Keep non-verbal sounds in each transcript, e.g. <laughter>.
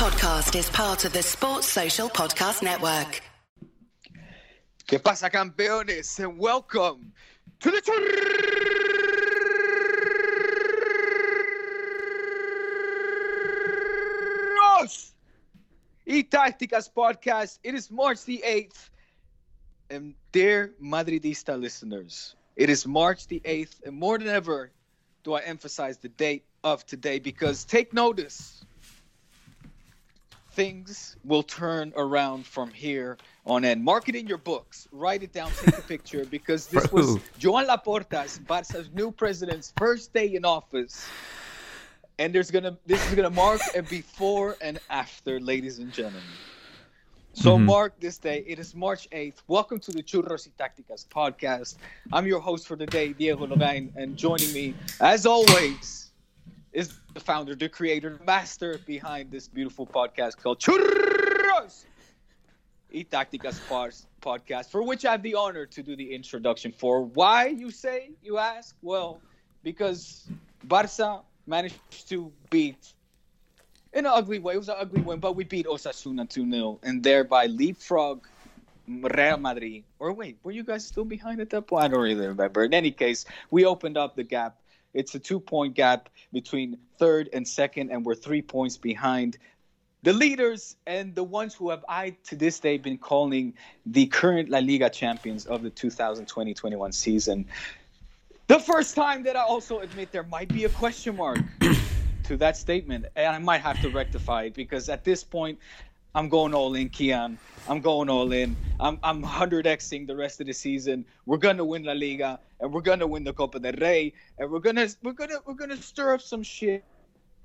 podcast is part of the Sports Social Podcast Network. ¿Qué pasa, campeones? And welcome to the Churros y Tácticas podcast. It is March the 8th. And dear Madridista listeners, it is March the 8th. And more than ever, do I emphasize the date of today because take notice things will turn around from here on in. Mark it in your books. Write it down. Take a picture because this was Joan Laporta's Barca's new president's first day in office, and there's gonna this is gonna mark a before and after, ladies and gentlemen. So Mhm. mark this day. It is March 8th. Welcome to the Churros y Tácticas podcast. I'm your host for the day, Diego Lovain, and joining me, as always, is the founder, the creator, the master behind this beautiful podcast called Churros y Tácticas podcast, for which I have the honor to do the introduction for. Why, you say, you ask? Well, because Barca managed to beat in an ugly way. It was an ugly win, but we beat Osasuna 2 0 and thereby leapfrog Real Madrid. Or wait, were you guys still behind at that point? I don't really remember. In any case, we opened up the gap. It's a two point gap between third and second, and we're three points behind the leaders and the ones who have I to this day been calling the current La Liga champions of the 2020-21 season. The first time that I also admit there might be a question mark <clears throat> to that statement, and I might have to rectify it because at this point, I'm going all in, Kian. I'm going all in. I'm I'm 100xing the rest of the season. We're gonna win La Liga, and we're gonna win the Copa del Rey, and we're gonna we're gonna we're gonna stir up some shit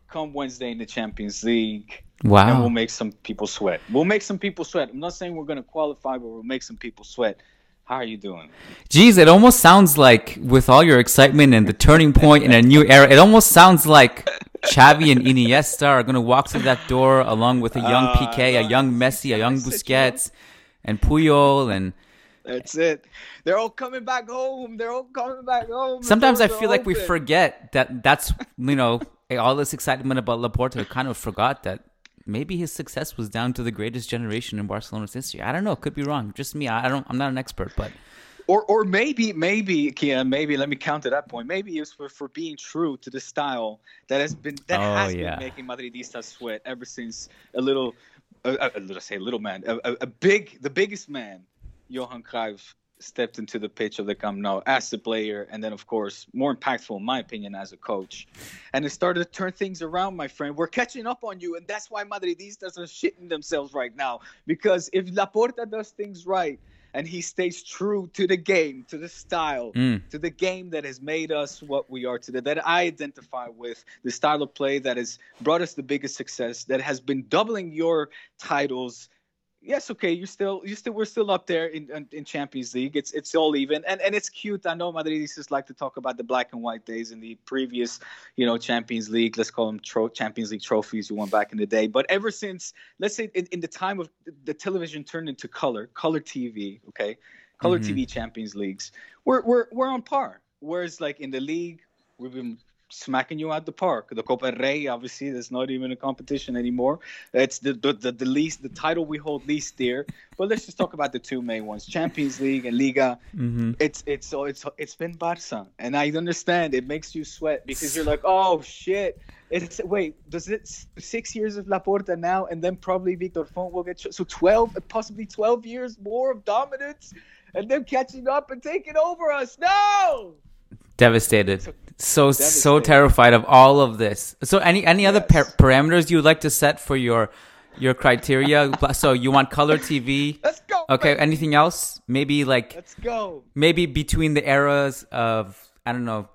come Wednesday in the Champions League. Wow. And we'll make some people sweat. We'll make some people sweat. I'm not saying we're gonna qualify, but we'll make some people sweat. How are you doing? Geez, it almost sounds like with all your excitement and the turning point in a new era, it almost sounds like Xavi and Iniesta are going to walk through that door along with a young Ah, Piqué, a young Messi, a young Busquets, and Puyol. And That's it. They're all coming back home. They're all coming back home. Sometimes I feel like we forget that that's, you know, all this excitement about Laporta, kind of forgot that maybe his success was down to the greatest generation in Barcelona's history. I don't know. Could be wrong. Just me. I don't, I'm not an expert, but Or, or maybe, maybe, Kian, maybe. Let me counter that point. Maybe it's for, for being true to the style that has been that Oh, has yeah. been making Madridistas sweat ever since a little, uh, uh, let's say a little man, a, a, a big, the biggest man, Johan Cruyff stepped into the pitch of the Camp Nou as a player, and then of course more impactful, in my opinion, as a coach. And it started to turn things around, my friend. We're catching up on you, and that's why Madridistas are shitting themselves right now. Because if Laporta does things right and he stays true to the game, to the style, Mm. to the game that has made us what we are today, that I identify with, the style of play that has brought us the biggest success, that has been doubling your titles. Yes, okay, you're still, you still, we're still up there in, in in Champions League. It's it's all even, and and it's cute. I know Madridistas like to talk about the black and white days in the previous, you know, Champions League. Let's call them tro- Champions League trophies you won back in the day. But ever since, let's say, in, in the time of the television turned into color, color TV, okay, color Mhm. TV Champions Leagues, we're we're we're on par. Whereas like in the league, we've been smacking you out the park. The Copa Rey, obviously, there's not even a competition anymore. It's the the, the, the least the title we hold least dear. But let's just talk about the two main ones: Champions League and Liga. Mm-hmm. It's it's so it's it's been Barca, and I understand it makes you sweat because you're like, oh shit. It's wait, does it six years of Laporta now, and then probably Victor Font will get so twelve, possibly twelve years more of dominance, and them catching up and taking over us. No. devastated. So- So so terrified of all of this. So any any other par- parameters you would like to set for your your criteria? So you want color TV? Let's go. Okay. baby. Anything else? Maybe like Let's go. maybe between the eras of I don't know,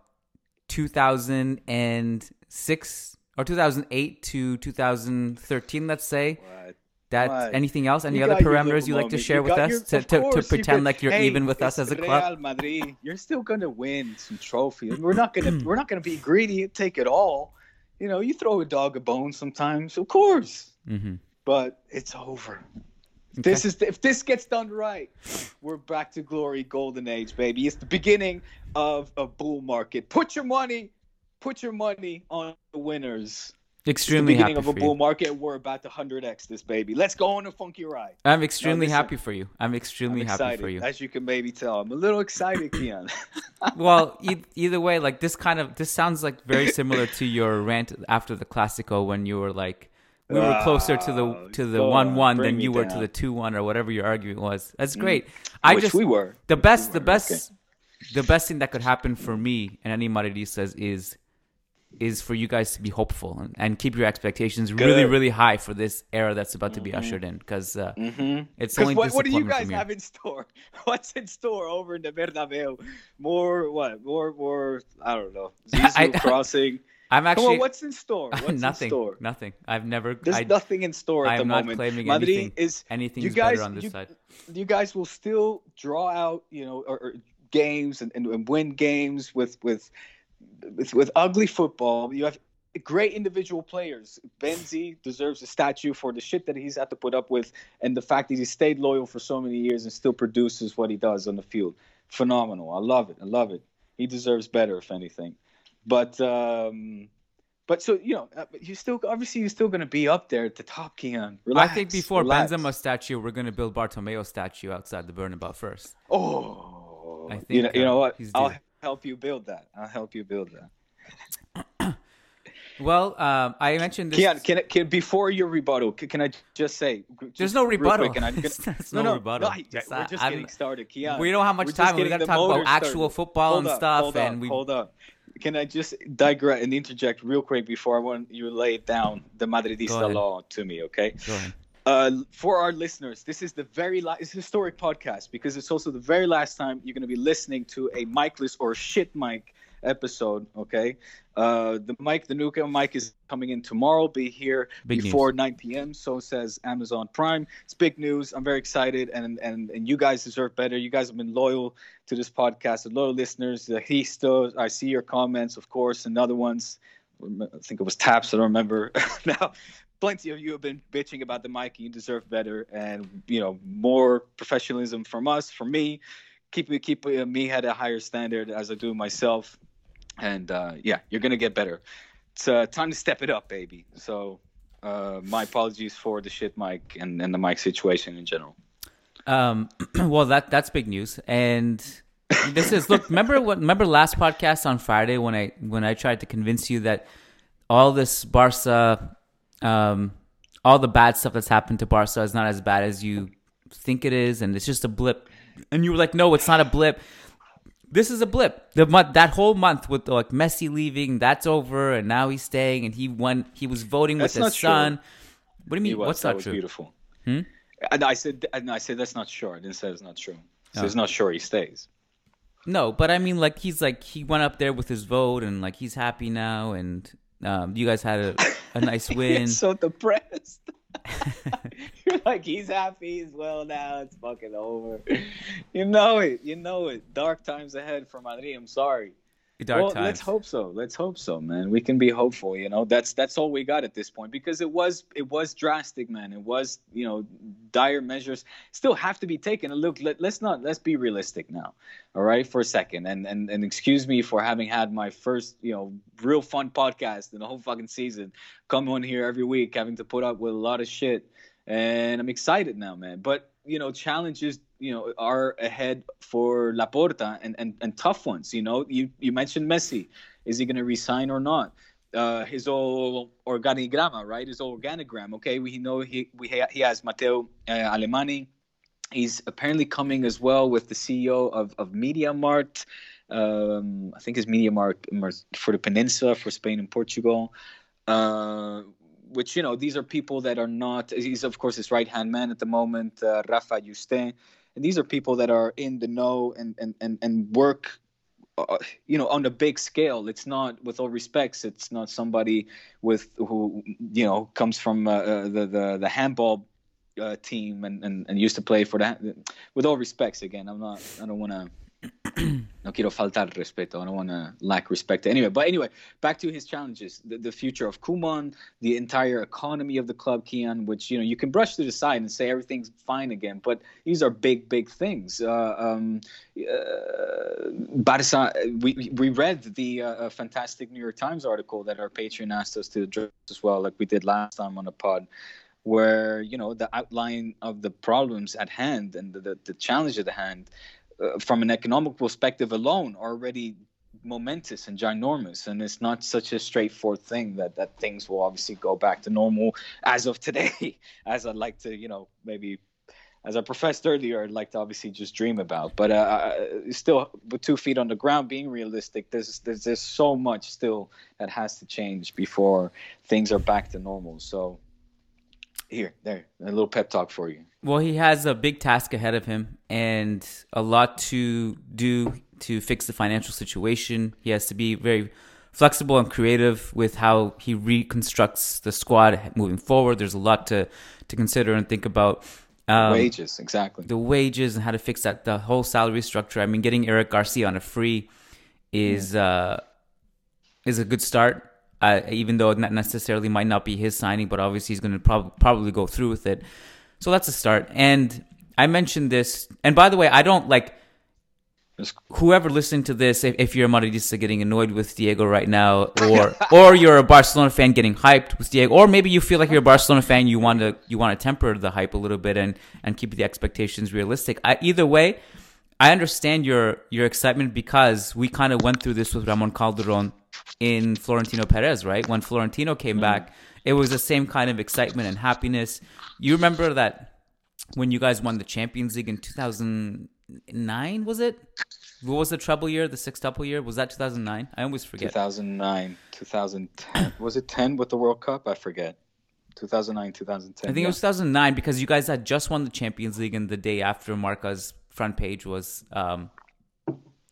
two thousand and six or two thousand eight to two thousand thirteen. Let's say. What? That anything else? Any You other parameters you like to share You with us your- to, to, to pretend like you're Hey, even with us as a club? Real Madrid. You're still gonna win some trophies. We're not gonna Hmm. we're not gonna be greedy and take it all. You know, you throw a dog a bone sometimes, of course, hmm but it's over. This is if this gets done right, we're back to glory, golden age, baby. It's the beginning of a bull market. Put your money, put your money on the winners. Extremely the beginning happy of a for bull you. market. We're about to 100x this baby. Let's go on a funky ride. I'm extremely listen. happy for you. I'm extremely I'm happy excited, for you. as you can maybe tell. I'm a little excited, Keon. <laughs> well, e- either way, like this kind of this sounds like very similar to your rant after the Classico when you were like, we were closer to the Oh, to the one on, one than you were to down. Mm. the two one or whatever your argument was. That's great. I Which just we were. the best the were, best okay. the best thing that could happen for me and any Madridistas is is for you guys to be hopeful and, and keep your expectations really Good. Mm-hmm. really high for this era that's about to be ushered in because uh, it's Because only what, what do you guys have in store? <laughs> What's in store over in the Bernabeu? More what? More more? I don't know. <laughs> Zizou I- crossing. <laughs> I'm Come actually on, what's in store? What's nothing in store? nothing. I've never There's I, nothing in store at I the am not moment. claiming Madrid anything- is anything's you guys, better on this you, side. You guys will still draw out, you know, or, or games and, and, and win games with with with with ugly football. You have great individual players. Benzi deserves a statue for the shit that he's had to put up with, and the fact that he stayed loyal for so many years and still produces what he does on the field. Phenomenal. I love it. I love it. He deserves better, if anything. But um, but so you know, uh, you still obviously you're still going to be up there at the top, Keon. Relax, I think before relax. Benzema statue, we're gonna build Bartomeu statue outside the Bernabeu first. Oh, I you know, think, you know uh, what? he's I'll. Help you build that. I'll help you build that. <coughs> Well, um, I mentioned this. Keon, can, I- can before your rebuttal, can, can I just say? There's just no real rebuttal. quick, gonna- <laughs> There's no, no no, rebuttal. no, I- Just, we're just I'm- getting started, Keon. we don't have much time. We getting gotta talk about actual started. football hold and up, stuff, Hold and up, we- hold up. Can I just digress and interject real quick before I want you to lay down the Madridista law to me, okay? Go ahead. Uh, for our listeners, this is the very last, it's a historic podcast because it's also the very last time you're going to be listening to a micless or shit mic episode. Okay, uh, the mic, the Nuka mic is coming in tomorrow. Be here Big before 9 p.m. So says Amazon Prime. It's big news. I'm very excited, and and and you guys deserve better. You guys have been loyal to this podcast, the loyal listeners. The he still, I see your comments, of course, and other ones. I think it was taps. I don't remember <laughs> now. Plenty of you have been bitching about the mic. You deserve better, and you know more professionalism from us, from me. Keep keep uh, me at a higher standard as I do myself, and uh, yeah, you're gonna get better. It's uh, time to step it up, baby. So, uh, my apologies for the shit mic and, and the mic situation in general. Um, <clears throat> well, that that's big news, and this is look. Remember what? Remember last podcast on Friday when I when I tried to convince you that all this Barca, um, all the bad stuff that's happened to Barca is not as bad as you think it is, and it's just a blip. And you were like, "No, it's not a blip. This is a blip." The month, that whole month with like Messi leaving, that's over, and now he's staying, and he won. He was voting That's with his true. son. What do you mean? was, What's that not was true? beautiful. Hmm? And I said, and I said that's not sure. I didn't say it's not true. So Oh. it's not sure he stays. No, but I mean, like he's like he went up there with his vote, and like he's happy now, and um, you guys had a, a <laughs> nice win. So depressed. <laughs> You're like, he's happy he's well now. It's fucking over. You know it. You know it. Dark times ahead for Madrid. I'm sorry. Dark well, times. let's hope so. Let's hope so, man. We can be hopeful. You know, that's that's all we got at this point because it was it was drastic, man. It was you know dire measures still have to be taken. And look, let, let's not let's be realistic now, all right, for a second. And and and excuse me for having had my first you know real fun podcast in the whole fucking season. Come on here every week, having to put up with a lot of shit, and I'm excited now, man. But you know, challenges you know are ahead for Laporta and, and, and tough ones. You know, you you mentioned Messi. Is he going to resign or not? Uh, his whole organigrama, right? His whole organogram. Okay, we know he we he has Matteo uh, Alemany. He's apparently coming as well with the CEO of of MediaMarkt. Um, I think it's MediaMarkt for the Peninsula for Spain and Portugal. Uh, which you know these are people that are not. He's of course his right hand man at the moment, uh, Rafa Yuste and these are people that are in the know and and and, and work uh, you know on a big scale. It's not with all respects it's not somebody with who you know comes from uh, uh, the the the handball uh, team and, and and used to play for that with all respects again i'm not i don't want to <clears throat> no quiero faltar respeto. I don't want to lack respect. Anyway, but anyway, back to his challenges: the, the future of Koeman, the entire economy of the club, Kiyan, which you know you can brush to the side and say everything's fine again, but these are big, big things. Uh, um, uh, Barca, we we read the uh, fantastic New York Times article that our patron asked us to address as well, like we did last time on the pod where you know the outline of the problems at hand and the, the, the challenge at hand uh, from an economic perspective alone are already momentous and ginormous. And it's not such a straightforward thing that that things will obviously go back to normal as of today. <laughs> As i'd like to you know maybe as i professed earlier i'd like to obviously just dream about. But uh, uh still with two feet on the ground being realistic there's, there's there's so much still that has to change before things are back to normal. So here, there, a little pep talk for you. Well, he has a big task ahead of him and a lot to do to fix the financial situation. He has to be very flexible and creative with how he reconstructs the squad moving forward. There's a lot to to consider and think about. Um, wages, exactly. The wages and how to fix that, the whole salary structure. I mean, getting Eric Garcia on a free is yeah. uh, is a good start uh, even though it not necessarily might not be his signing, but obviously he's going to prob- probably go through with it. So that's a start. And I mentioned this, and by the way, I don't like whoever listening to this. If, if you're a Madridista getting annoyed with Diego right now, <laughs> or or you're a Barcelona fan getting hyped with Diego, or maybe you feel like you're a Barcelona fan, you want to you want to temper the hype a little bit and and keep the expectations realistic. I, either way. I understand your your excitement because we kind of went through this with Ramon Calderon in Florentino Perez, right? When Florentino came mm. back, it was the same kind of excitement and happiness. You remember that when you guys won the Champions League in 2009, was it? What was the treble year, the sextuple year? Was that 2009? I always forget. 2009, 2010. was it 10 with the World Cup? I forget. 2009, 2010. I think yeah. it was 2009 because you guys had just won the Champions League and the day after Marca's front page was um,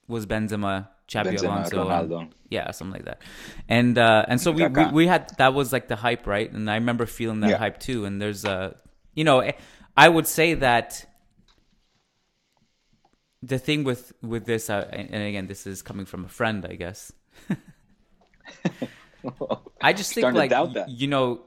was Benzema Xabi Benzema, Alonso, Ronaldo. yeah, something like that. And uh, and so we, we, we had that was like the hype, right? And I remember feeling that yeah. hype too. And there's a, you know, eh, I would say that the thing with with this, uh, and again, this is coming from a friend, I guess. <laughs> I just think like you know,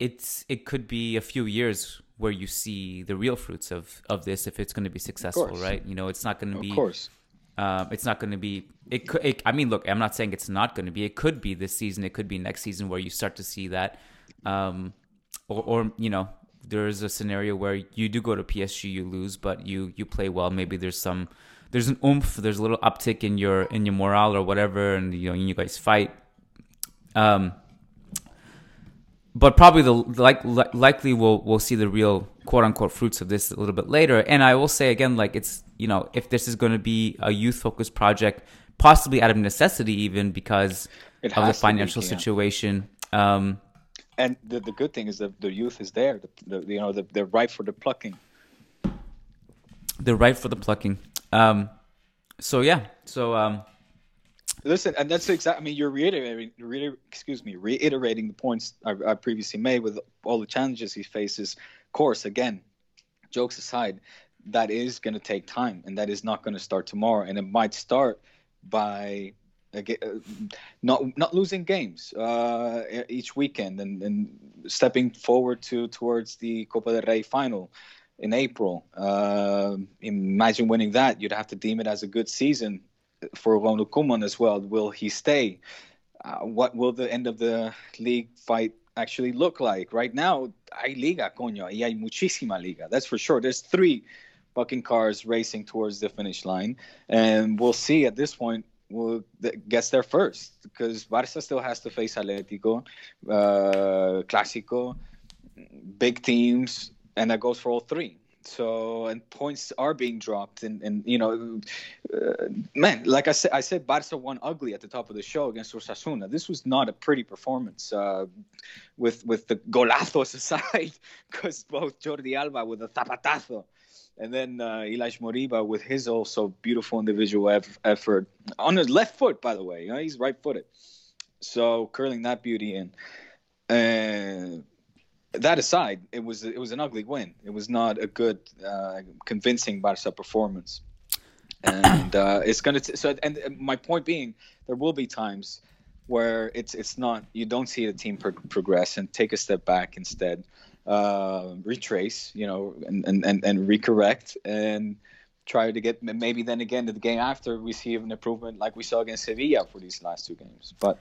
it's it could be a few years where you see the real fruits of of this if it's going to be successful, right? You know, it's not going to be. Of course um, it's not going to be. It could. It, I mean, look, I'm not saying it's not going to be. It could be this season. It could be next season where you start to see that, um, or, or you know, there's a scenario where you do go to PSG, you lose, but you you play well. Maybe there's some, there's an oomph. There's a little uptick in your in your morale or whatever, and you know, you guys fight. Um, but probably the like likely we'll we'll see the real quote unquote fruits of this a little bit later. And I will say again, like it's you know if this is going to be a youth focused project, possibly out of necessity, even because of the financial be, yeah. situation. Um, and the, the good thing is that the youth is there. The, the you know the, they're ripe for the plucking. They're ripe for the plucking. Um, so yeah, so um, Listen, and that's exactly. I mean, you're reiterating, reiter, excuse me, reiterating the points I, I, previously made with all the challenges he faces. Course, again, jokes aside, that is going to take time, and that is not going to start tomorrow, and it might start by uh, not not losing games uh, each weekend and, and stepping forward to towards the Copa del Rey final in April. Uh, imagine winning that; you'd have to deem it as a good season for Ronald Koeman as well. Will he stay? Uh, what will the end of the league fight actually look like? Right now, hay liga, coño, y hay muchísima liga. That's for sure. There's three fucking cars racing towards the finish line, and we'll see at this point who gets there first because Barca still has to face Atletico, uh, Clásico, big teams, and that goes for all three. So and points are being dropped, and and you know, uh, man, like I said, I said Barca won ugly at the top of the show against Osasuna. This was not a pretty performance, uh, with with the golazos <laughs> aside, because both Jordi Alba with a zapatazo, and then uh, Ilaix Moriba with his also beautiful individual eff- effort on his left foot, by the way. You know, he's right-footed, so curling that beauty in. And that aside, it was it was an ugly win. It was not a good, uh, convincing Barca performance. and uh, it's gonna. T- so, and my point being, there will be times where it's it's not you don't see the team pro- progress and take a step back instead, uh, retrace, you know, and and and, and recorrect and try to get maybe then again the game after we see an improvement like we saw against Sevilla for these last two games, but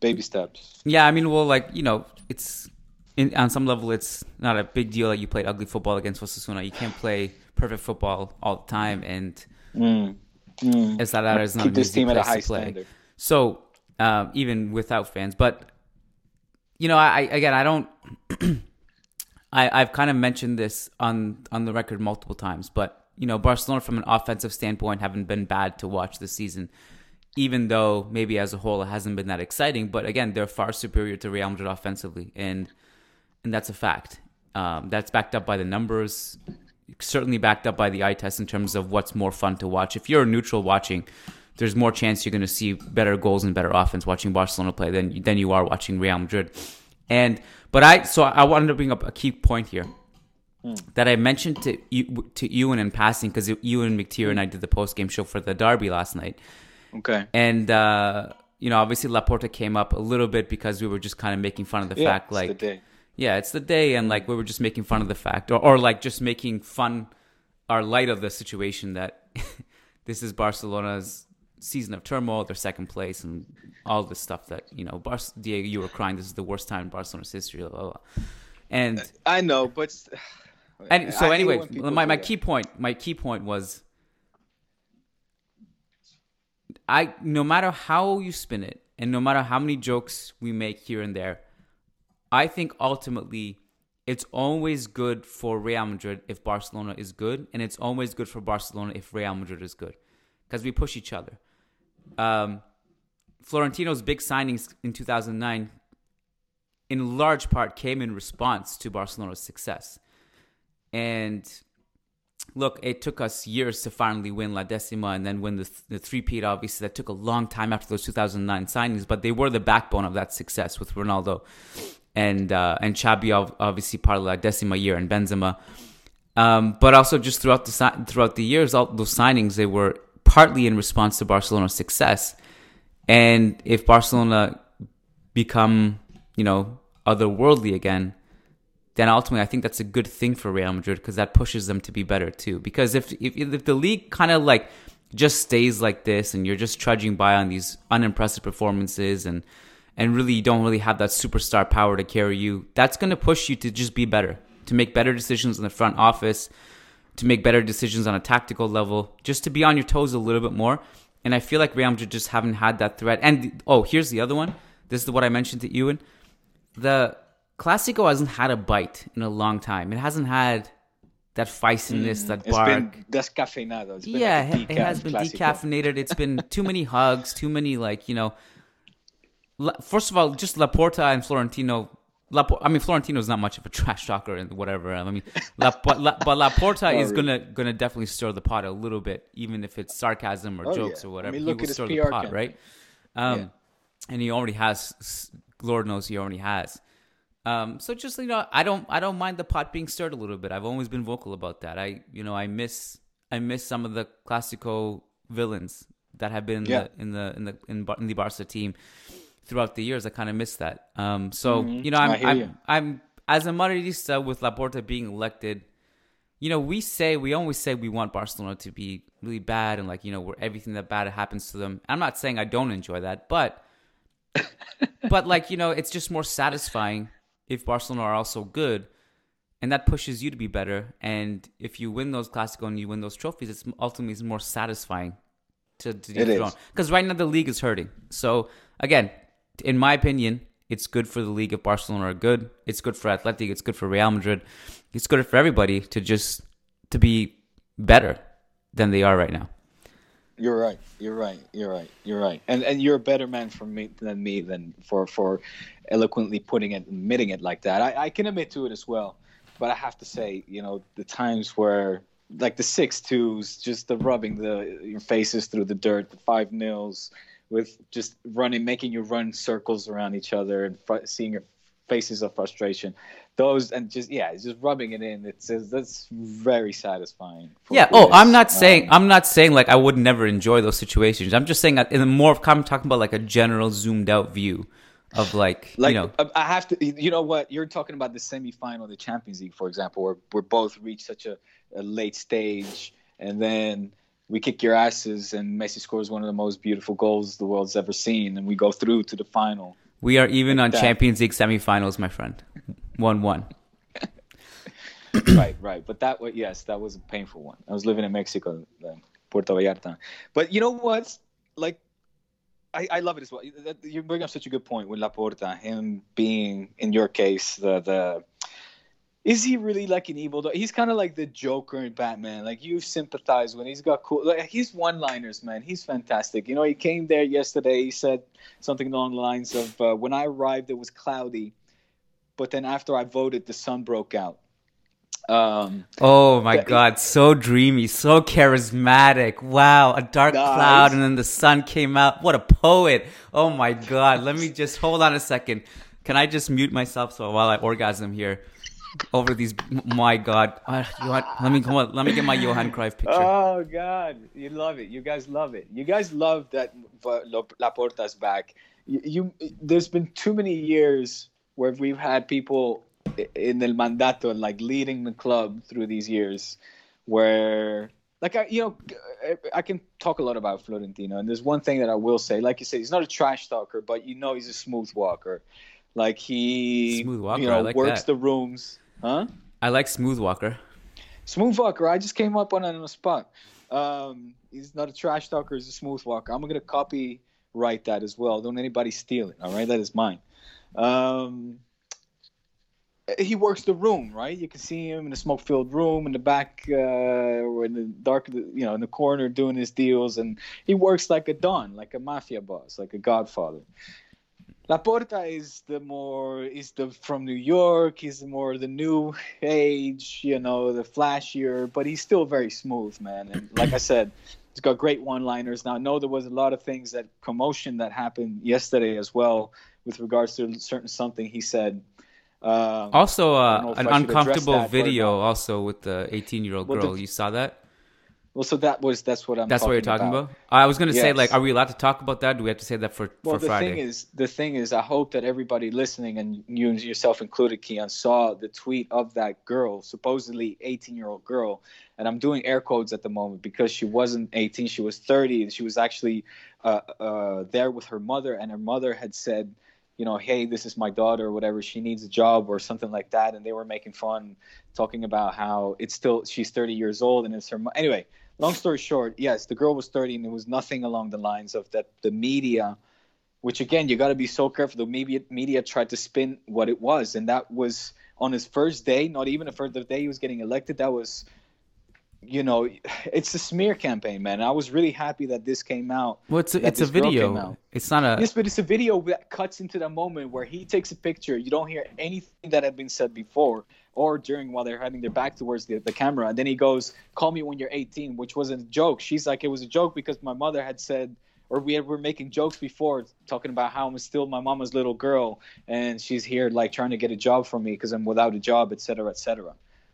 baby steps. Yeah, I mean, well, like you know, it's in, on some level, it's not a big deal that you played ugly football against Osasuna. You can't play perfect football all the time, and mm. Mm. Estrada is not keep an easy team at a place high to play. standard. So um, even without fans, but you know, I again, I don't. <clears throat> I I've kind of mentioned this on on the record multiple times, but you know, Barcelona from an offensive standpoint haven't been bad to watch this season. Even though maybe as a whole it hasn't been that exciting, but again, they're far superior to Real Madrid offensively, and and that's a fact. Um, that's backed up by the numbers, certainly backed up by the eye test in terms of what's more fun to watch. If you're a neutral watching, there's more chance you're going to see better goals and better offense watching Barcelona play than than you are watching Real Madrid. And but I so I wanted to bring up a key point here that I mentioned to you to Ewan in passing because Ewan McTeer and I did the post game show for the Derby last night. Okay. And uh, you know, obviously Laporta came up a little bit because we were just kind of making fun of the Yeah, fact, like, the. Yeah, it's the day, and like we were just making fun of the fact, or, or like just making fun or light of the situation that <laughs> this is Barcelona's season of turmoil, their second place, and all this stuff that you know, Bar- Diego, you were crying. This is the worst time in Barcelona's history, blah, blah, blah. and I know, but <sighs> and so anyway, my, my key point, my key point was, I no matter how you spin it, and no matter how many jokes we make here and there, I think ultimately it's always good for Real Madrid if Barcelona is good, and it's always good for Barcelona if Real Madrid is good, because we push each other. Um, Florentino's big signings in 2009, in large part, came in response to Barcelona's success. And look, it took us years to finally win La Decima and then win the, the three-peat, obviously. That took a long time after those 2009 signings, but they were the backbone of that success with Ronaldo and uh, and ob- obviously part of La Decima year, and Benzema. Um, but also just throughout the throughout the years, all those signings they were partly in response to Barcelona's success. And if Barcelona become, you know, otherworldly again, then ultimately I think that's a good thing for Real Madrid because that pushes them to be better too. Because if if, if the league kind of like just stays like this and you're just trudging by on these unimpressive performances and and really you don't really have that superstar power to carry you, that's going to push you to just be better, to make better decisions in the front office, to make better decisions on a tactical level, just to be on your toes a little bit more. And I feel like Real Madrid just haven't had that threat. And oh, here's the other one. This is what I mentioned to Ewan. The Classico hasn't had a bite in a long time. It hasn't had that feistiness, mm, that It's bark. been descafeinado. It's been yeah, like it has been Clásico. decaffeinated. It's been too many hugs, too many like you know. First of all, just Laporta and Florentino. Lapo- I mean, Florentino's not much of a <laughs> trash talker and whatever. I mean, La- <laughs> but, La- but Laporta is gonna gonna definitely stir the pot a little bit, even if it's sarcasm or Oh, jokes yeah. or I whatever. mean, he will at stir the pot, campaign. right? Um, Yeah. and he already has. Lord knows he already has. Um, so just you know, I don't I don't mind the pot being stirred a little bit. I've always been vocal about that. I you know I miss I miss some of the Classico villains that have been in Yeah. the in the in the in, Bar- in the Barca team throughout the years. I kind of miss that. Um, so Mhm. you know I'm I'm, you. I'm as a Madridista with Laporta being elected. You know, we say we always say we want Barcelona to be really bad and like you know where everything that bad happens to them. I'm not saying I don't enjoy that, but <laughs> but like you know, it's just more satisfying if Barcelona are also good, and that pushes you to be better. And if you win those Clasico and you win those trophies, it's ultimately it's more satisfying to, to dethrone. Because right now the league is hurting. So again, in my opinion, it's good for the league if Barcelona are good. It's good for Athletic. It's good for Real Madrid. It's good for everybody to just to be better than they are right now. You're right. You're right. You're right. You're right. And and you're a better man for me than me than for for eloquently putting it, admitting it like that. I, I can admit to it as well, but I have to say, you know, the times where like the six twos, just the rubbing the your faces through the dirt, the five nils, with just running, making you run circles around each other and fr- seeing your faces of frustration. those and just yeah, just rubbing it in. It's just, that's very satisfying. Yeah. Oh, I'm not saying Um, I'm not saying like I would never enjoy those situations. I'm just saying in the more I'm talking about like a general zoomed out view of like, like you know I- I have to. You know what? You're talking about the semifinal the Champions League, for example, where we're both reached such a, a late stage, and then we kick your asses, and Messi scores one of the most beautiful goals the world's ever seen, and we go through to the final. we are even on that. Champions League semifinals, my friend. One one. <coughs> right, right. But that was yes, that was a painful one. I was living in Mexico then, Puerto Vallarta. But you know what? Like, I, I love it as well. You bring up such a good point with Laporta, him being in your case the the. Is he really like an evil? dog? He's kind of like the Joker in Batman. Like you sympathize when he's got cool. Like he's one-liners, man. He's fantastic. You know, he came there yesterday. He said something along the lines of, uh, "When I arrived, it was cloudy, but then after I voted, the sun broke out." Um, Oh my god, so dreamy, so charismatic. Wow, a dark Nice. cloud and then the sun came out. What a poet. Oh my god, let me just hold on a second. Can I just mute myself so while I orgasm here over these my god. Uh, Johan, let me come on, let me get my Johan Cruyff picture. <laughs> Oh God, you love it. You guys love it. You guys love that Laporta's back. You, you, there's been too many years where we've had people in el mandato and like leading the club through these years, where like I, you know, I can talk a lot about Florentino, and there's one thing that I will say. Like you said, he's not a trash talker, but you know he's a smooth walker. Like he, Smooth walker, you know, like works that. the rooms, huh? I like Smooth Walker. Smooth walker. I just came up on it on the spot. Um, he's not a trash talker. He's a smooth walker. I'm gonna copyright that as well. Don't anybody steal it. All right, that is mine. Um, he works the room, right? You can see him in a smoke-filled room in the back, uh, or in the dark, you know, in the corner doing his deals, and he works like a don, like a mafia boss, like a godfather. Laporta is the more is the from New York. He's more the new age, you know, the flashier, but he's still very smooth, man. And like I said, he's got great one-liners. Now I know there was a lot of things that commotion that happened yesterday as well with regards to certain something he said. Um, Also, I don't know uh, an I should address uncomfortable that, video also with the 18 year old girl. the- you saw that? Well, so that was that's what I'm. That's what you're talking about. I was gonna say, like, are we allowed to talk about that? Do we have to say that for Well, for the Friday? thing is, the thing is, I hope that everybody listening and you yourself included, Keon, saw the tweet of that girl, supposedly 18 year old girl, and I'm doing air quotes at the moment because she wasn't 18, she was 30, and she was actually uh, uh, there with her mother, and her mother had said, you know, hey, this is my daughter, or whatever, she needs a job or something like that, and they were making fun, talking about how it's still she's 30 years old and it's her. Anyway, long story short, yes, the girl was 30, and it was nothing along the lines of that the media which again you got to be so careful the media media tried to spin what it was and that was on his first day not even the first day he was getting elected that was you know <sighs> it's a smear campaign man i was really happy that this came out well, it's a, it's a this girl came video. It's not a. yes but it's a video that cuts into the moment where he takes a picture you don't hear anything that had been said before or during while they're having their back towards the, the camera and then he goes call me when you're 18 which wasn't a joke she's like it was a joke because my mother had said or we had, were making jokes before talking about how I'm still my mama's little girl and she's here like trying to get a job for me because I'm without a job, et cetera, et cetera.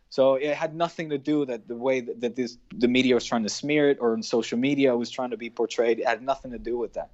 So it had nothing to do that the way that, that this the media was trying to smear it or in social media was trying to be portrayed. It had nothing to do with that.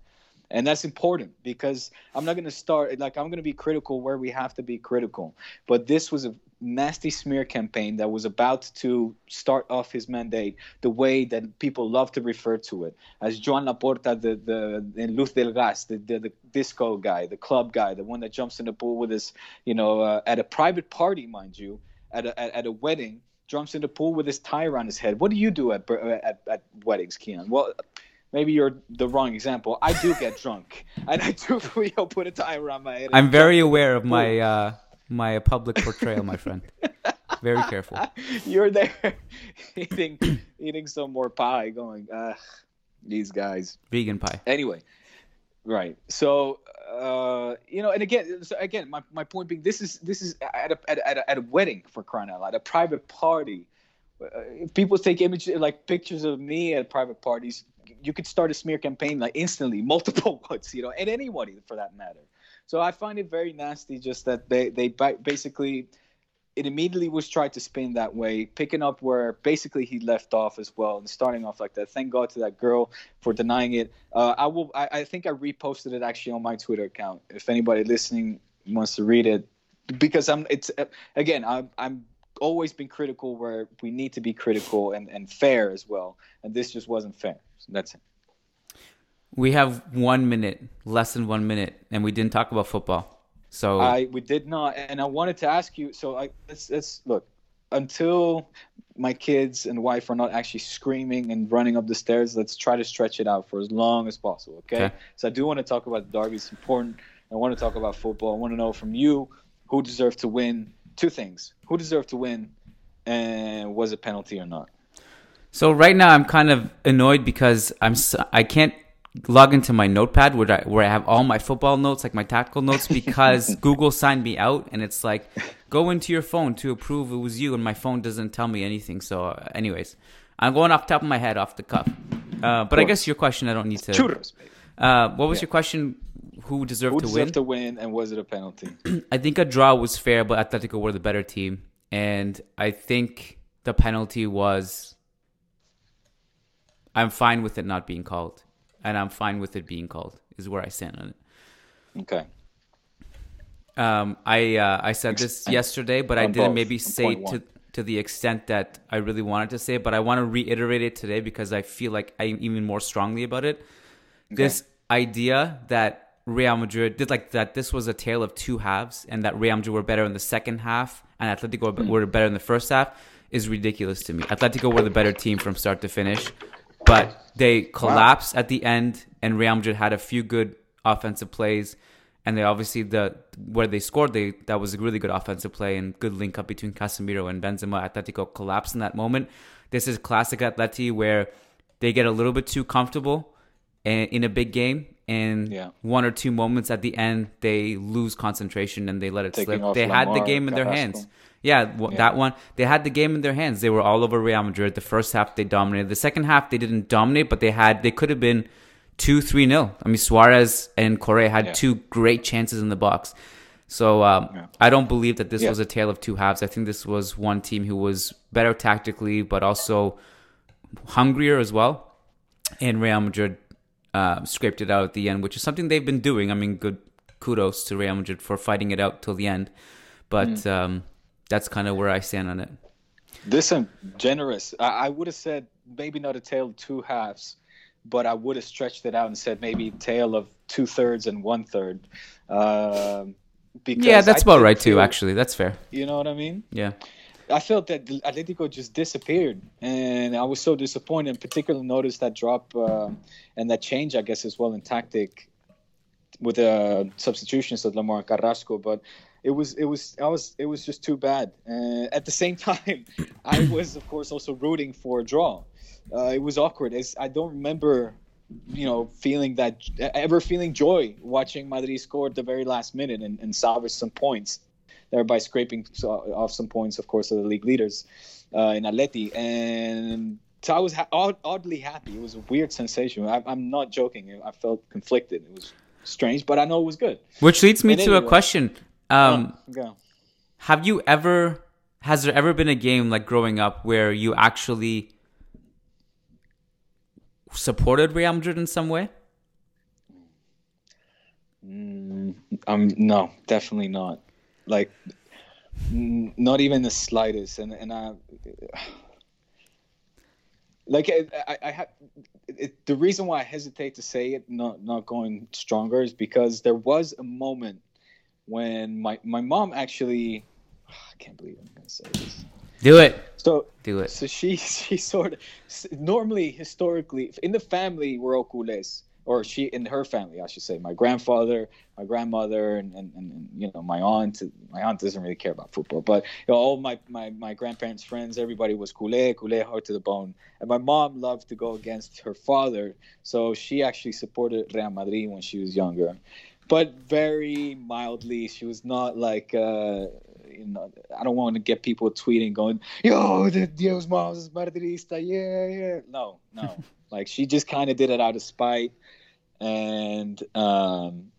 And that's important because I'm not going to start like I'm going to be critical where we have to be critical. But this was a nasty smear campaign that was about to start off his mandate the way that people love to refer to it as Joan Laporta, the the, the Luz del Gas, the, the the disco guy, the club guy, the one that jumps in the pool with his, you know, uh, at a private party, mind you, at a at, at a wedding, jumps in the pool with his tie around his head. What do you do at at, at weddings, Keon? Well. Maybe you're the wrong example. I do get drunk, and I do <laughs> you know, put a tie around my head. I'm very aware of my uh, my public portrayal, my friend. Very careful. <laughs> You're there <laughs> eating <clears throat> eating some more pie, going, ugh, these guys. Vegan pie. Anyway, right. So uh, you know, and again, so again, my, my point being, this is this is at a, at, a, at, a, at a wedding for crying out loud, a private party. Uh, if people take images like pictures of me at private parties, you could start a smear campaign like instantly, <laughs> multiple ones, you know, and anybody for that matter. So I find it very nasty just that they they basically it immediately was tried to spin that way, picking up where basically he left off as well, and starting off like that. Thank God to that girl for denying it. Uh, I will. I, I think I reposted it actually on my Twitter account. If anybody listening wants to read it, because I'm. It's uh, again. I'm. I'm always been critical where we need to be critical and, and fair as well. And this just wasn't fair. So that's it. We have one minute, less than one minute, and we didn't talk about football. So I we did not, and I wanted to ask you. So I let's, let's look until my kids and wife are not actually screaming and running up the stairs. Let's try to stretch it out for as long as possible. Okay. okay. So I do want to talk about the derby. It's important. I want to talk about football. I want to know from you who deserved to win. Two things: who deserved to win, and was it penalty or not? So right now I'm kind of annoyed because I'm I can't log into my notepad where I, where I have all my football notes, like my tactical notes, <laughs> because Google signed me out, and it's like go into your phone to approve it was you, and my phone doesn't tell me anything. So, uh, anyways, I'm going off top of my head, off the cuff. Uh, but I guess your question, I don't need to. Churros, uh, what was yeah. your question? Who deserved Who to deserved win? to win, and was it a penalty? <clears throat> I think a draw was fair, but Atletico were the better team, and I think the penalty was. I'm fine with it not being called and I'm fine with it being called. Is where I stand on it. Okay. Um, I uh, I said this yesterday, but I didn't both. maybe say to to the extent that I really wanted to say. But I want to reiterate it today because I feel like I'm even more strongly about it. Okay. This idea that Real Madrid did like that. This was a tale of two halves, and that Real Madrid were better in the second half, and Atletico mm. were better in the first half, is ridiculous to me. Atletico were the better team from start to finish. But they collapsed wow. at the end, and Real Madrid had a few good offensive plays, and they obviously the where they scored, they that was a really good offensive play and good link up between Casemiro and Benzema. Atletico collapsed in that moment. This is classic Atleti where they get a little bit too comfortable in a big game, and yeah. one or two moments at the end they lose concentration and they let it Taking slip. They Lemar, had the game in their hands. Yeah, yeah, that one. They had the game in their hands. They were all over Real Madrid. The first half they dominated. The second half they didn't dominate, but they had they could have been two three nil. I mean Suarez and Correa had yeah. two great chances in the box. So um, yeah. I don't believe that this was a tale of two halves. I think this was one team who was better tactically, but also hungrier as well. And Real Madrid uh, scraped it out at the end, which is something they've been doing. I mean, good kudos to Real Madrid for fighting it out till the end. But mm. um, that's kind of where I stand on it. Listen, generous. I, I would have said maybe not a tale of two halves, but I would have stretched it out and said maybe tale of two thirds and one third. Um, because yeah, that's I about right feel, too. Actually, that's fair. You know what I mean? Yeah. I felt that Atletico just disappeared, and I was so disappointed. In particular, noticed that drop uh, and that change, I guess, as well in tactic with the uh, substitutions of Lemar Carrasco. But it was it was I was it was just too bad. Uh, at the same <laughs> time, I was of course also rooting for a draw. Uh, it was awkward. It's, I don't remember, you know, feeling that ever feeling joy watching Madrid score at the very last minute and, and salvage some points, thereby scraping off some points, of course, of the league leaders uh, in Atleti. And so I was ha- odd, oddly happy. It was a weird sensation. I, am not joking. I felt conflicted. It was strange, but I know it was good. Which leads me and to anyway, a question. Um, oh, Have you ever? Has there ever been a game like growing up where you actually supported Real Madrid in some way? Mm, um, no, definitely not. Like, n- not even the slightest. And and I, <sighs> like, I, I, I have it, the reason why I hesitate to say it, not not going stronger, is because there was a moment when my my mom actually <sighs> I can't believe I'm gonna say this. Do it. So do it. So she <laughs> she sort of normally historically in the family we're all culés or she in her family I should say my grandfather my grandmother and, and, and you know my aunt my aunt doesn't really care about football but you know, all my, my my grandparents friends everybody was culé culé hard to the bone and my mom loved to go against her father so she actually supported Real Madrid when she was younger but very mildly. She was not like, uh, you know, I don't want to get people tweeting going, "Yo, the Dios Mom is Madridista." Yeah, yeah. No, no. <laughs> like she just kind of did it out of spite, and um,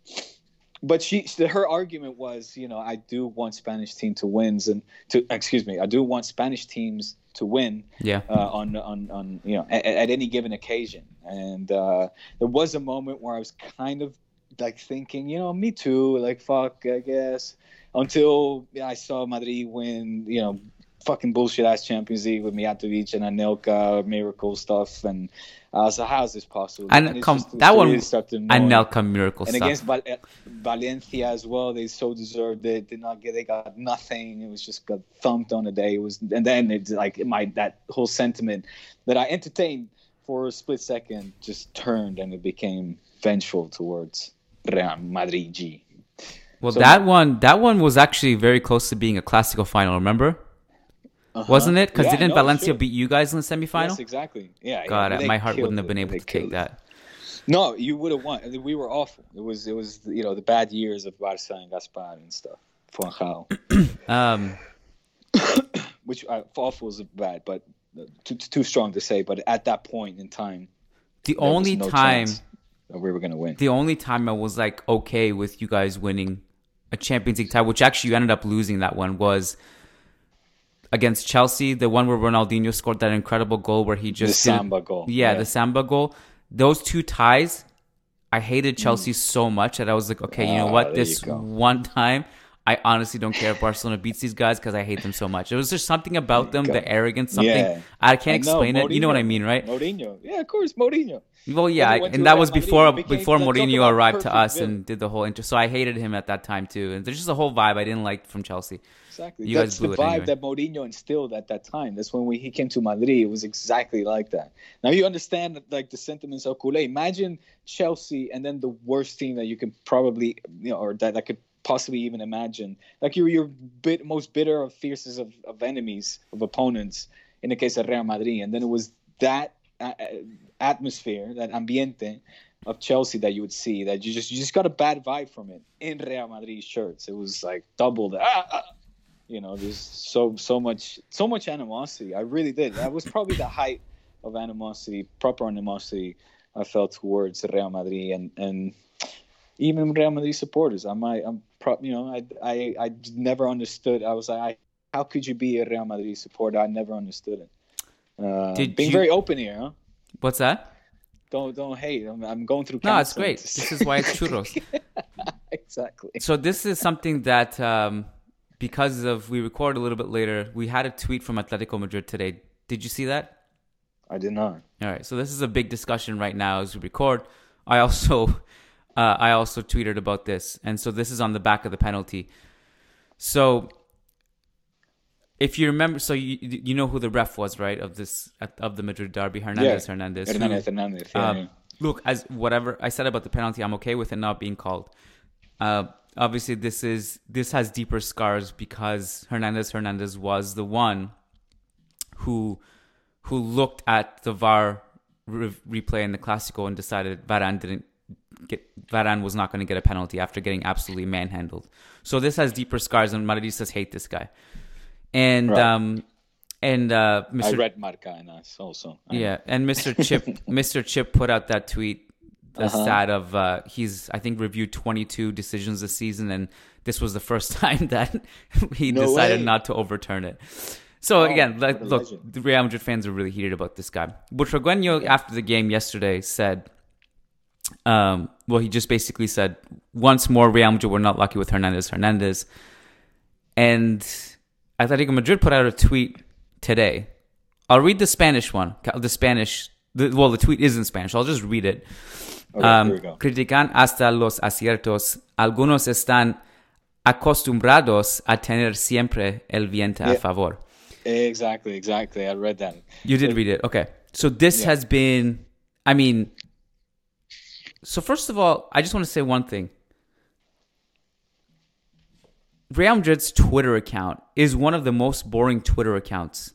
but she her argument was, you know, I do want Spanish team to wins and to excuse me, I do want Spanish teams to win. Yeah. Uh, on on on you know at, at any given occasion, and uh, there was a moment where I was kind of like thinking, you know, me too, like fuck, I guess, until I saw Madrid win, you know, fucking bullshit ass Champions League with Mijatovic and Anelka, miracle stuff, and uh, so how is this possible? And it's come- just- that one- really started to annoy me. Anelka miracle And stuff. against Val- Valencia as well, they so deserved it. Did not get, they got nothing. It was just got thumped on the day. It was, and then it's like my that whole sentiment that I entertained for a split second just turned and it became vengeful towards Real Madrid. G. well, so- that one that one was actually very close to being a Clasico final. Remember? Wasn't it? Because Uh-huh. Yeah, didn't no, Valencia sure. beat you guys in the semifinal? Yes, exactly. Yeah. yeah, God, they my heart wouldn't have been able to take it. that. No, you would have won. We were awful. It was it was you know the bad years of Barca and Gaspart and stuff. Fuanjao. <coughs> Um, <coughs> which uh, awful is bad, but uh, too, too strong to say. But at that point in time, the only no time, chance that we were going to win. the only time I was like okay with you guys winning a Champions League title, which actually you ended up losing that one, was against Chelsea, the one where Ronaldinho scored that incredible goal where he just did- Samba goal. Yeah, the Samba goal. Those two ties, I hated Chelsea so much that I was like, okay, you know Mm. Ah, what? This one time, I honestly don't care if Barcelona beats these guys because I hate them so much. It was just something about them, the arrogance, something Yeah. I can't I know, explain it. You know what I mean, right? Mourinho. Yeah, of course, Mourinho. Well, yeah, When he went to and that was before before Mourinho arrived to us and did the whole intro. So I hated him at that time too. And there's just a whole vibe I didn't like from Chelsea. Exactly. You That's guys blew the vibe anyway. that Mourinho instilled at that time. That's when we, he came to Madrid. It was exactly like that. Now you understand like the sentiments of Kool Imagine Chelsea and then the worst team that you can probably, you know, or that I could possibly even imagine. Like you're your bit most bitter of fiercest of, of enemies of opponents in the case of Real Madrid, and then it was that uh, uh, atmosphere, that ambiente of Chelsea that you would see that you just you just got a bad vibe from it in Real Madrid shirts. It was like double ah, ah. you know, there's so so much so much animosity. I really did. That was probably the height of animosity, proper animosity I felt towards Real Madrid and and even Real Madrid supporters. I might I'm pro, you know, I I I never understood. I was like I, how could you be a Real Madrid supporter? I never understood it. Uh, Did being you- very open here, huh? What's that? Don't don't hate. I'm, I'm going through. No, it's great. This is why it's churros. <laughs> exactly. so this is something that um, because of we record a little bit later, we had a tweet from Atletico Madrid today. Did you see that? I did not. All right, so this is a big discussion right now as we record. I also, uh, I also tweeted about this, and so this is on the back of the penalty. So, if you remember, so you you know who the ref was, right? Of this of the Madrid derby, Hernandez Hernandez. who- Hernandez Hernandez. Yeah, um, yeah. look, as whatever I said about the penalty, I'm okay with it not being called. Uh, obviously, this is this has deeper scars because Hernandez Hernandez was the one who who looked at the VAR re- replay in the Clasico and decided Varane didn't get Varane was not going to get a penalty after getting absolutely manhandled. So this has deeper scars, and Madridistas hate this guy. And Right. um and uh, Mr. I read Marca and us also. I- Yeah, and Mr. <laughs> Chip, Mr. Chip put out that tweet, the Uh-huh. stat of uh, he's I think reviewed 22 decisions this season, and this was the first <laughs> time that he No decided way. not to overturn it. So Oh, again, like, look, legend. the Real Madrid fans are really heated about this guy. but Butragueño after the game yesterday said, um, well, he just basically said once more Real Madrid were not lucky with Hernandez Hernandez, and Atletico Madrid put out a tweet today. I'll read the Spanish one. The Spanish, the, well, the tweet is in Spanish. I'll just read it. Okay, Um, here we go. critican hasta los aciertos. Algunos están acostumbrados a tener siempre el viento a favor. Exactly, exactly. I read that. You did read it. Okay. So this Yeah. has been, I mean, so first of all, I just want to say one thing. Real Madrid's Twitter account is one of the most boring Twitter accounts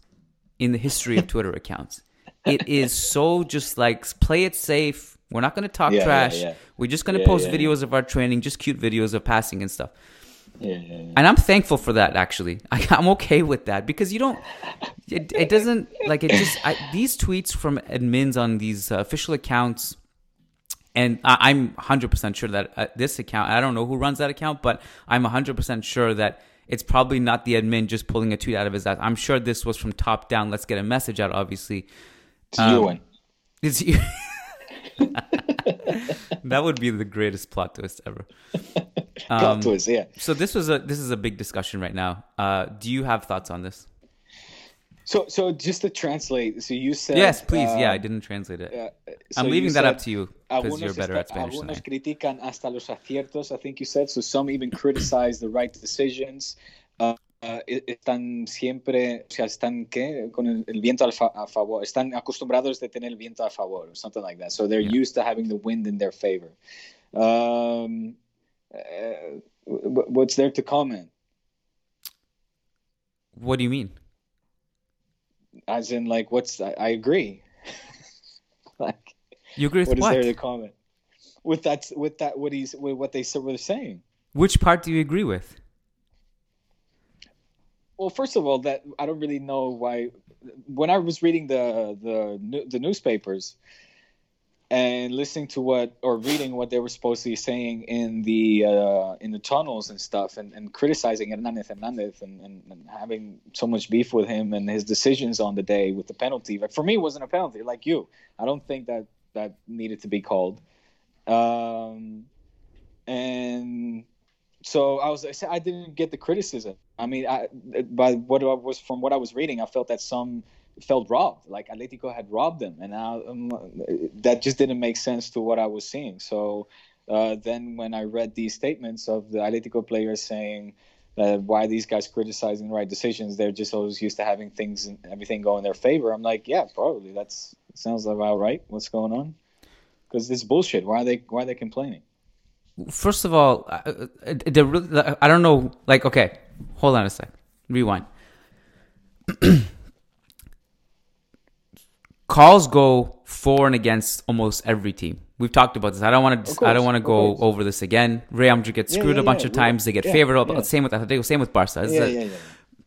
in the history of <laughs> Twitter accounts. It is so just like play it safe. We're not going to talk Yeah, yeah, trash. yeah. We're just going to Yeah, post yeah, yeah. videos of our training, just cute videos of passing and stuff. Yeah, yeah, yeah. And I'm thankful for that. Actually, <laughs> I, I'm okay with that because you don't. It, it doesn't like it. Just I, these tweets from admins on these uh, official accounts. And I, I'm 100% sure that uh, this account, I don't know who runs that account, but I'm 100% sure that it's probably not the admin just pulling a tweet out of his ass. I'm sure this was from top down. Let's get a message out, obviously. It's um, Ewan. It's you. <laughs> that would be the greatest plot twist ever. <laughs> Um, plot twist, yeah. So this was a this is a big discussion right now. Uh, do you have thoughts on this? So, so just to translate, so you said yes, please. Uh, yeah, I didn't translate it. Uh, so I'm leaving that up to you because you're better at Spanish than I. critican hasta los aciertos. I think you said. So some even criticize the right decisions. Uh, uh, están siempre, o sea, están ¿qué? con el, el viento a, fa a, favor. Están acostumbrados de tener el viento a favor, or something like that. So they're yeah. used to having the wind in their favor. Um, uh, what's there to comment? What do you mean? as in like what's I, I agree. You agree with what? What is there to comment with that? With that? What he's with what they were saying. Which part do you agree with? Well, first of all, that I don't really know why. When I was reading the the the newspapers, and listening to what or reading what they were supposed to be saying in the uh, in the tunnels and stuff and, and criticizing Hernandez Hernandez and, and, and, having so much beef with him and his decisions on the day with the penalty. Like for me, it wasn't a penalty. Like you, I don't think that that needed to be called. Um, and so I was I didn't get the criticism. I mean, I, by what I was from what I was reading, I felt that some felt robbed. Like Atletico had robbed them, and now um, that just didn't make sense to what I was seeing. So uh, then, when I read these statements of the Atletico players saying that why these guys criticizing the right decisions, they're just always used to having things and everything go in their favor. I'm like, yeah, probably that's sounds about right. What's going on? Because this bullshit. Why are they why are they complaining? First of all, uh, uh I don't know. Like, okay, hold on a sec. Rewind. <clears throat> calls go for and against almost every team. We've talked about this. I don't want to. I don't want to go over this again. Real Madrid gets screwed yeah, a bunch yeah. of times. They get favored. Same with Atletico. Same with Barca. Yeah, yeah, yeah.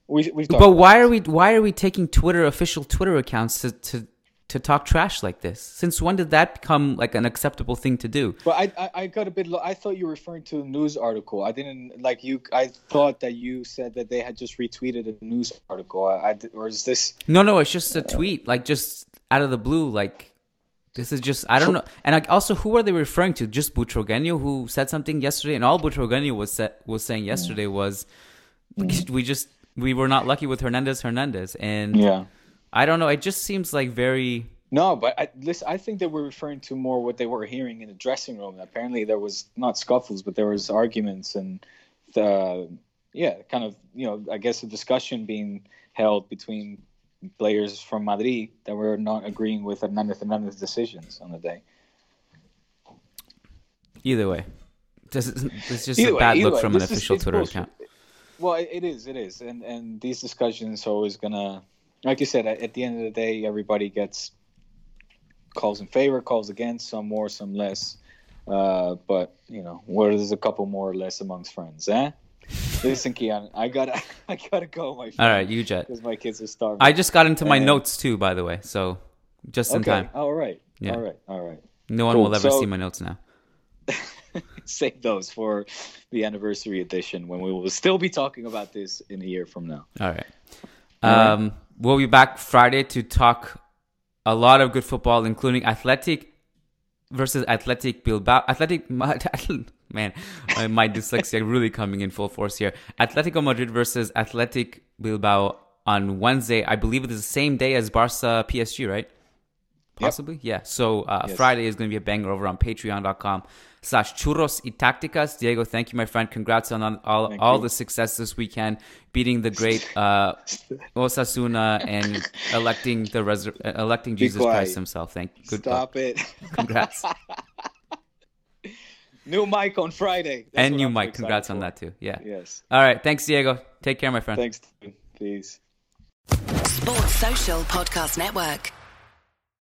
We, but why are we why are we taking Twitter official Twitter accounts to, to to talk trash like this? Since when did that become like an acceptable thing to do? Well, I, I, I got a bit. I thought you were referring to a news article. I didn't like you. I thought that you said that they had just retweeted a news article. I, I or is this? No, no. It's just a tweet. Like just out of the blue, like this is just I don't know. And like, also, who are they referring to? Just Butragueño, who said something yesterday, and all Butragueño was set, was saying yesterday was mm. we just we were not lucky with Hernandez Hernandez, and yeah, I don't know. It just seems like very. No, but I, listen, I think they were referring to more what they were hearing in the dressing room. Apparently, there was not scuffles, but there was arguments and, the, yeah, kind of you know, I guess a discussion being held between players from Madrid that were not agreeing with Hernandez Hernandez's decisions on the day. Either way, this is, this is just either a bad way, look way. from this an official Twitter bullshit. account. Well, it is, it is, and and these discussions are always gonna, like you said, at the end of the day, everybody gets calls in favor, calls against, some more, some less. Uh, but you know, where there's a couple more or less amongst friends, eh? Listen, Keon, I gotta, <laughs> I gotta go, my friend. All right, you jet. Because my kids are starving. I just got into my and... notes too, by the way, so just in okay. time. All right. Yeah. All right. All right. No one cool. will ever so... see my notes now. <laughs> Save those for the anniversary edition when we will still be talking about this in a year from now. All right. Um, right. We'll be back Friday to talk a lot of good football, including Athletic versus Athletic Bilbao. Athletic, <laughs> man, my dyslexia really coming in full force here. Atletico Madrid versus Athletic Bilbao on Wednesday. I believe it is the same day as Barca PSG, right? Possibly, yep. yeah. So uh, yes. Friday is going to be a banger over on Patreon.com slash churros y tácticas. Diego, thank you, my friend. Congrats on all, all the success this weekend, beating the great uh, Osasuna and electing the resur- electing Jesus Christ himself. Thank you. Good Stop it. Congrats. <laughs> new mic on Friday. That's and new mic. Congrats for. on that too. Yeah. Yes. All right. Thanks, Diego. Take care, my friend. Thanks. Peace. Sports Social Podcast Network.